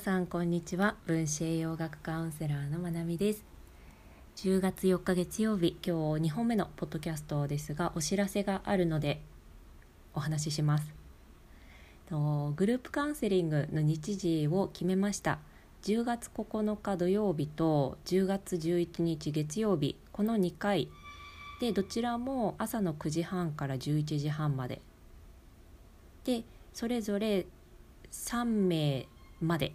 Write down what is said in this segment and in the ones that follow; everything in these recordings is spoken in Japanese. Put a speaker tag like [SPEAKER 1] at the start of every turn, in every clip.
[SPEAKER 1] さんこんにちは。分子栄養学カウンセラーのまなみです。10月4日月曜日今日2本目のポッドキャストですがお知らせがあるのでお話しします。グループカウンセリングの日時を決めました。10月9日土曜日と10月11日月曜日この2回。でどちらも朝の9時半から11時半まで。でそれぞれ3名まで。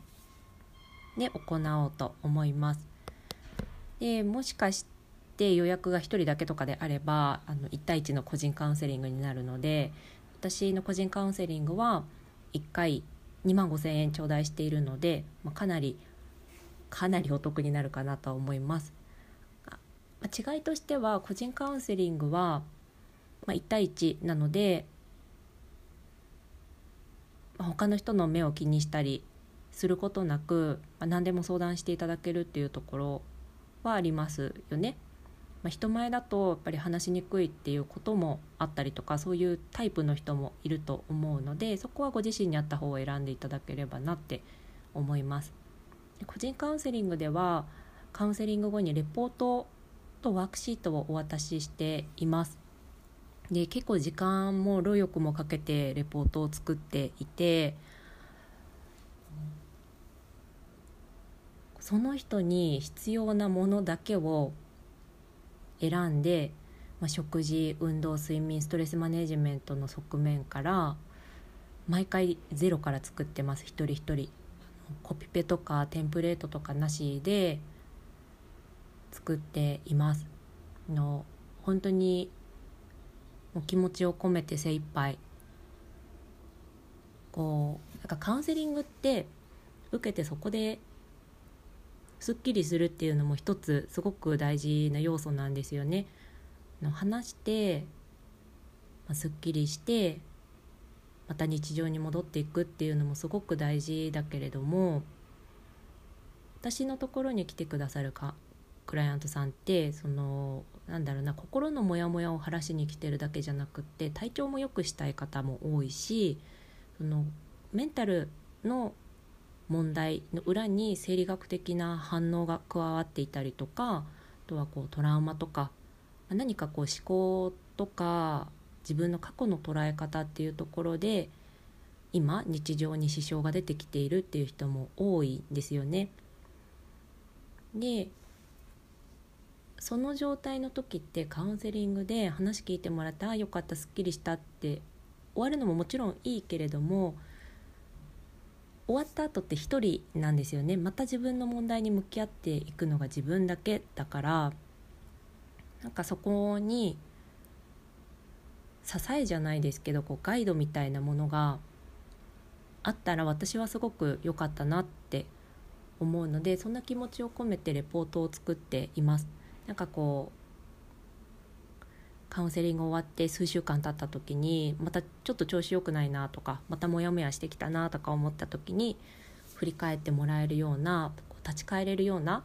[SPEAKER 1] で行おうと思います。でもしかして予約が1人だけとかであればあの1対1の個人カウンセリングになるので私の個人カウンセリングは1回2万5,000円頂戴しているので、まあ、かなりかなりお得になるかなと思います。違いとしては個人カウンセリングは、まあ、1対1なのでま他の人の目を気にしたりすることなく、まあ、何でも相談していただけるっていうところはありますよね。まあ、人前だとやっぱり話しにくいっていうこともあったりとかそういうタイプの人もいると思うのでそこはご自身に合った方を選んでいただければなって思います。個人カウンセリングではカウンセリング後にレポートとワークシートをお渡ししています。で結構時間も労力もかけてレポートを作っていてその人に必要なものだけを選んで、まあ、食事運動睡眠ストレスマネジメントの側面から毎回ゼロから作ってます。一人一人コピペとかテンプレートとかなしで作っています。の本当にお気持ちを込めて精一杯。こうなんかカウンセリングって受けてそこですっきりするっていうのも一つすごく大事な要素なんですよね。話して、まあ、すっきりしてまた日常に戻っていくっていうのもすごく大事だけれども私のところに来てくださるかクライアントさんってそのなんだろうな心のモヤモヤを晴らしに来てるだけじゃなくって体調も良くしたい方も多いしそのメンタルの問題の裏に生理学的な反応が加わっていたりとかあとはこうトラウマとか何かこう思考とか自分の過去の捉え方っていうところで今日常に支障が出てきているっていう人も多いんですよね。でその状態の時ってカウンセリングで話聞いてもらってああよかったすっきりしたって終わるのももちろんいいけれども終わった後って一人なんですよねまた自分の問題に向き合っていくのが自分だけだからなんかそこに支えじゃないですけどこうガイドみたいなものがあったら私はすごく良かったなって思うのでそんな気持ちを込めてレポートを作っています。なんかこうカウンセリング終わって数週間経った時にまたちょっと調子良くないなとかまたモヤモヤしてきたなとか思った時に振り返ってもらえるような立ち返れるような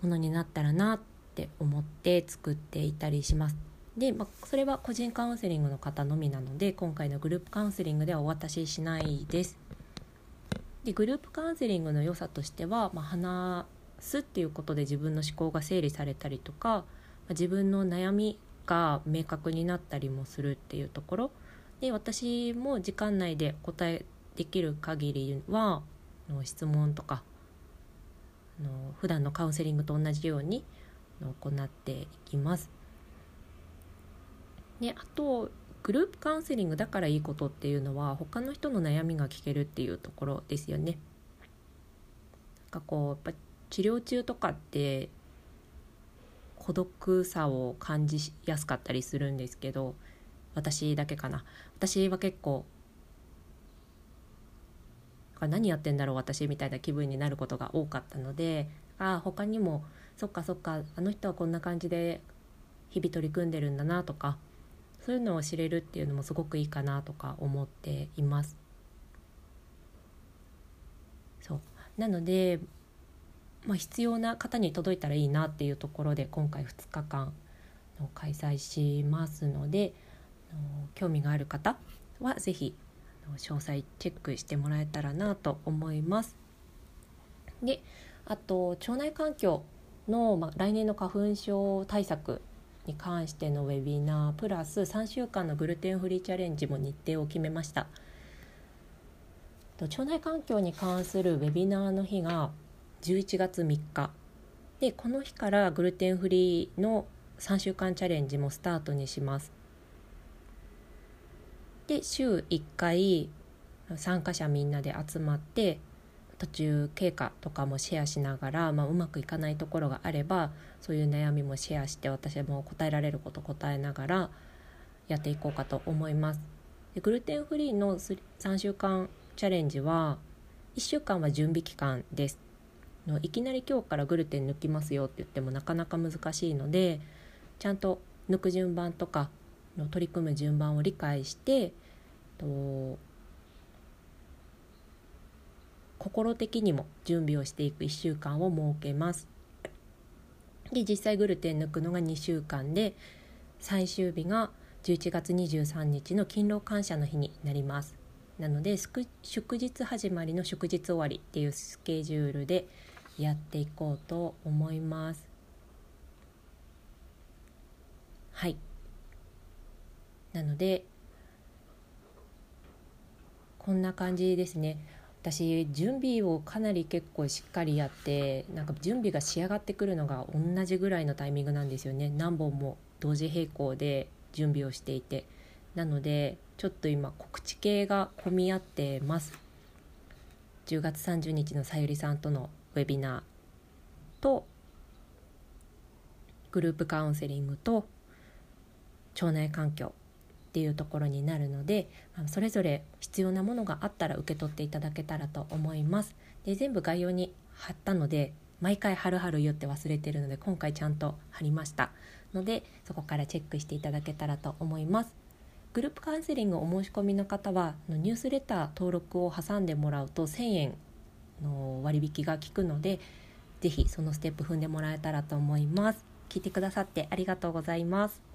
[SPEAKER 1] ものになったらなって思って作っていたりします。で、まあ、それは個人カウンセリングの方のみなので今回のグループカウンセリングではお渡ししないです。でグループカウンセリングの良さとしては、まあ、話すっていうことで自分の思考が整理されたりとかま自分の悩みが明確になったりもするっていうところで私も時間内で答えできる限りは質問とかの普段のカウンセリングと同じように行っていきます。であとグループカウンセリングだからいいことっていうのは他の人の悩みが聞けるっていうところですよね。なんかこうやっぱ治療中とかって孤独さを感じやすかったりするんですけど私だけかな私は結構何やってんだろう私みたいな気分になることが多かったのでああ他にもそっかそっかあの人はこんな感じで日々取り組んでるんだなとかそういうのを知れるっていうのもすごくいいかなとか思っています。そうなのでまあ、必要な方に届いたらいいなっていうところで今回2日間の開催しますので興味がある方は是非詳細チェックしてもらえたらなと思います。であと腸内環境の、まあ、来年の花粉症対策に関してのウェビナープラス3週間のグルテンフリーチャレンジも日程を決めました腸内環境に関するウェビナーの日が11月3日。でこの日からグルテンフリーの3週間チャレンジもスタートにします。で週1回参加者みんなで集まって途中経過とかもシェアしながら、まあ、うまくいかないところがあればそういう悩みもシェアして私も答えられること答えながらやっていこうかと思います。でグルテンフリーの3週間チャレンジは1週間は準備期間です。いきなり今日からグルテン抜きますよって言ってもなかなか難しいのでちゃんと抜く順番とかの取り組む順番を理解してと心的にも準備をしていく1週間を設けます。で実際グルテン抜くのが2週間で最終日が11月23日の勤労感謝の日になります。なので祝日始まりの祝日終わりっていうスケジュールでやっていこうと思います。はい。なのでこんな感じですね。私準備をかなり結構しっかりやってなんか準備が仕上がってくるのが同じぐらいのタイミングなんですよね。何本も同時並行で準備をしていて。なのでちょっと今告知系が混み合ってます。10月30日のさゆりさんとのウェビナーとグループカウンセリングと腸内環境っていうところになるのでそれぞれ必要なものがあったら受け取っていただけたらと思います。で全部概要に貼ったので毎回貼る貼る言って忘れてるので今回ちゃんと貼りました。のでそこからチェックしていただけたらと思います。グループカウンセリングお申し込みの方はニュースレター登録を挟んでもらうと1000円の割引が効くので是非そのステップ踏んでもらえたらと思います。聞いてくださってありがとうございます。